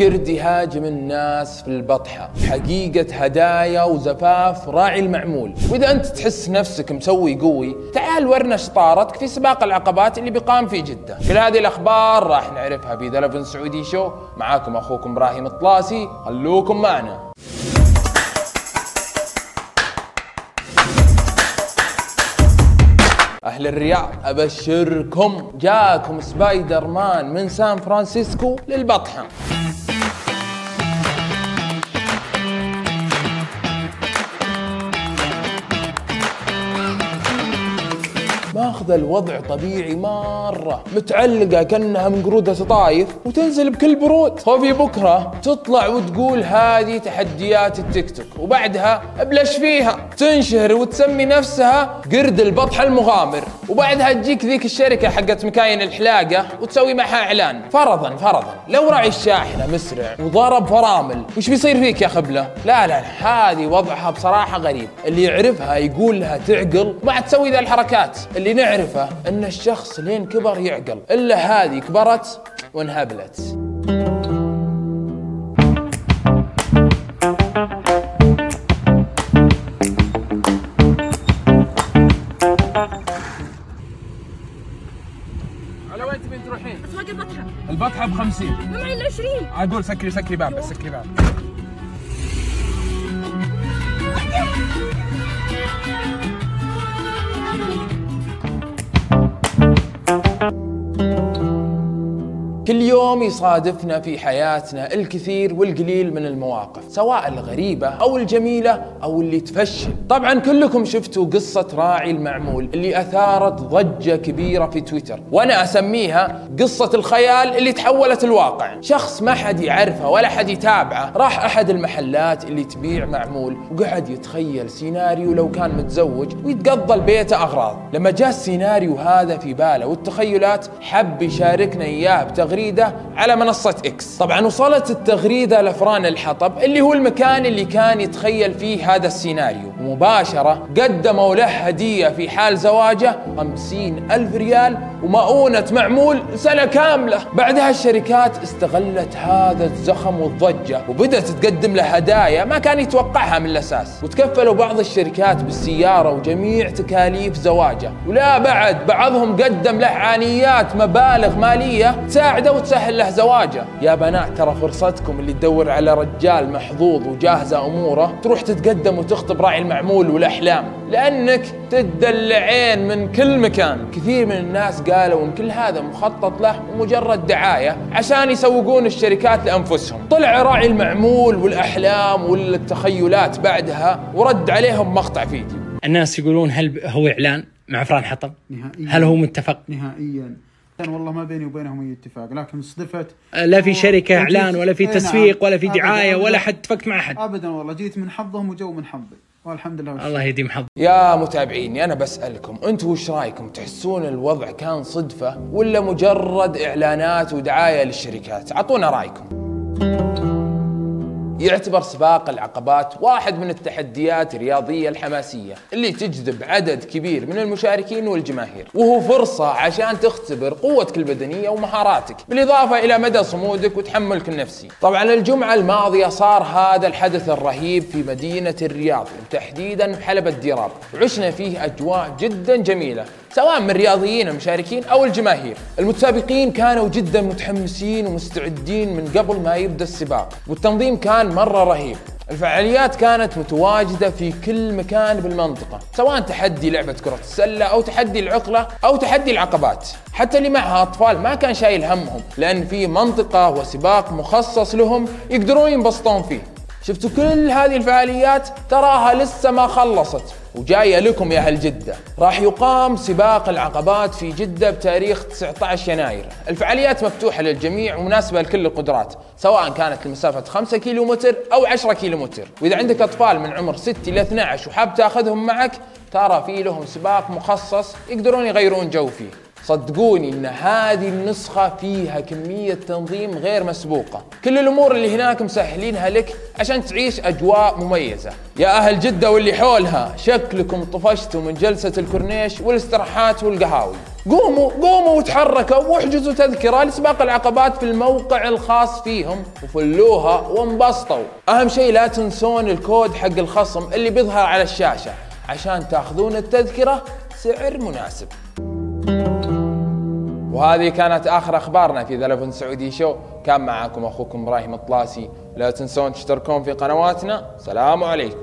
قرد يهاجم الناس في البطحة. حقيقة هدايا وزفاف راعي المعمول. وإذا أنت تحس نفسك مسوي قوي تعال ورنا شطارتك في سباق العقبات اللي بيقام في جدة. كل هذه الأخبار راح نعرفها في The Saudi Show. معاكم أخوكم إبراهيم الطلاسي. خلوكم معنا. أهل الرياض أبشركم. جاكم سبايدر مان من سان فرانسيسكو للبطحة. ماخذ الوضع طبيعي مرة. متعلقة كأنها من قرودة طايف وتنزل بكل برود. خوفي بكرة تطلع وتقول هذه تحديات التيك توك. وبعدها بلش فيها. تنشهر وتسمي نفسها قرد البطح المغامر. وبعدها تجيك ذيك الشركة حقت مكاين الحلاقة وتسوي معها إعلان. فرضا فرضا. لو راعي الشاحنة مسرع وضرب فرامل وش بيصير فيك يا خبلة؟ لا لا, هذه وضعها بصراحة غريب. اللي يعرفها يقول لها تعقل. ما تسوي ذا الحركات. اللي نعرفه إن الشخص لين كبر يعقل. إلا هذه كبرت وانهبلت. على وين تبين تروحين؟ اسواق البطحة البطحة ب 50 ما معي إلا 20 أقول سكري سكري باب بس سكري باب. كل يوم يصادفنا في حياتنا الكثير والقليل من المواقف سواء الغريبة أو الجميلة أو اللي تفشل. طبعا كلكم شفتوا قصة راعي المعمول اللي أثارت ضجة كبيرة في تويتر وأنا أسميها قصة الخيال اللي تحولت الواقع. شخص ما حد يعرفه ولا حد يتابعه راح أحد المحلات اللي تبيع معمول وقعد يتخيل سيناريو لو كان متزوج ويتقضى البيت أغراض. لما جاء السيناريو هذا في باله والتخيلات حب يشاركنا إياه بتغريدة على منصة إكس طبعا وصلت التغريدة لفران الحطب اللي هو المكان اللي كان يتخيل فيه هذا السيناريو. ومباشرة قدموا له هدية في حال زواجه خمسين ألف ريال ومؤونة معمول سنة كاملة. بعدها الشركات استغلت هذا الزخم والضجة وبدأت تقدم له هدايا ما كان يتوقعها من الأساس. وتكفلوا بعض الشركات بالسيارة وجميع تكاليف زواجه. ولا بعد بعضهم قدم له عانيات مبالغ مالية تساعده وتسهل له زواجه. يا بنات ترى فرصتكم اللي تدور على رجال محظوظ وجاهزة أموره تروح تتقدم وتخطب راعي المعمول والأحلام لأنك تدلعين من كل مكان. كثير من الناس قالوا إن كل هذا مخطط له ومجرد دعاية عشان يسوقون الشركات لأنفسهم طلع راعي المعمول والأحلام والتخيلات بعدها ورد عليهم مقطع فيديو الناس يقولون هل هو إعلان مع فران حطب؟ نهائيا هل هو متفق؟ نهائيا كان والله ما بيني وبينهم أي اتفاق لكن صدفت لا في شركة وجيت- اعلان ولا في نعم. تسويق ولا في دعاية. ولا حد اتفقت مع أحد ابدا والله جيت من حظهم وجو من حظي والحمد لله والشكر. الله يديم حظ يا متابعيني أنا بسألكم أنتم وش رأيكم؟ تحسون الوضع كان صدفة ولا مجرد إعلانات ودعاية للشركات؟ أعطونا رأيكم. يعتبر سباق العقبات واحد من التحديات الرياضية الحماسية اللي تجذب عدد كبير من المشاركين والجماهير. وهو فرصة عشان تختبر قوتك البدنية ومهاراتك بالإضافة إلى مدى صمودك وتحملك النفسي. طبعا الجمعة الماضية صار هذا الحدث الرهيب في مدينة الرياض وتحديدا في حلبة ديراب وعشنا فيه أجواء جدا جميلة سواء من الرياضيين المشاركين أو الجماهير. المتسابقين كانوا جدا متحمسين ومستعدين من قبل ما يبدأ السباق، والتنظيم كان مرة رهيب. الفعاليات كانت متواجدة في كل مكان بالمنطقة، سواء تحدي لعبة كرة السلة أو تحدي العقلة أو تحدي العقبات. حتى اللي معها أطفال ما كان شايل همهم، لأن في منطقة وسباق مخصص لهم يقدرون ينبسطون فيه. شفتوا كل هذه الفعاليات تراها لسه ما خلصت وجاية لكم يا أهل جدة. راح يقام سباق العقبات في جدة بتاريخ 19 يناير. الفعاليات مفتوحة للجميع ومناسبة لكل القدرات سواء كانت لمسافة 5 كيلو متر أو 10 كيلو متر وإذا عندك أطفال من عمر 6 إلى 12 وحاب تأخذهم معك ترى في لهم سباق مخصص يقدرون يغيرون جو فيه. صدقوني إن هذه النسخة فيها كمية تنظيم غير مسبوقة. كل الأمور اللي هناك مسهلينها لك عشان تعيش أجواء مميزة. يا أهل جدة واللي حولها شكلكم طفشتوا من جلسة الكورنيش والاستراحات والقهاوي. قوموا قوموا وتحركوا واحجزوا تذكرة لسباق العقبات في الموقع الخاص فيهم. وفلوها وانبسطوا. أهم شيء لا تنسون الكود حق الخصم اللي بيظهر على الشاشة. عشان تاخذون التذكرة سعر مناسب. وهذه كانت آخر أخبارنا في ذا سعودي شو. كان معاكم أخوكم إبراهيم الطلاسي. لا تنسون تشتركون في قنواتنا. سلام عليكم.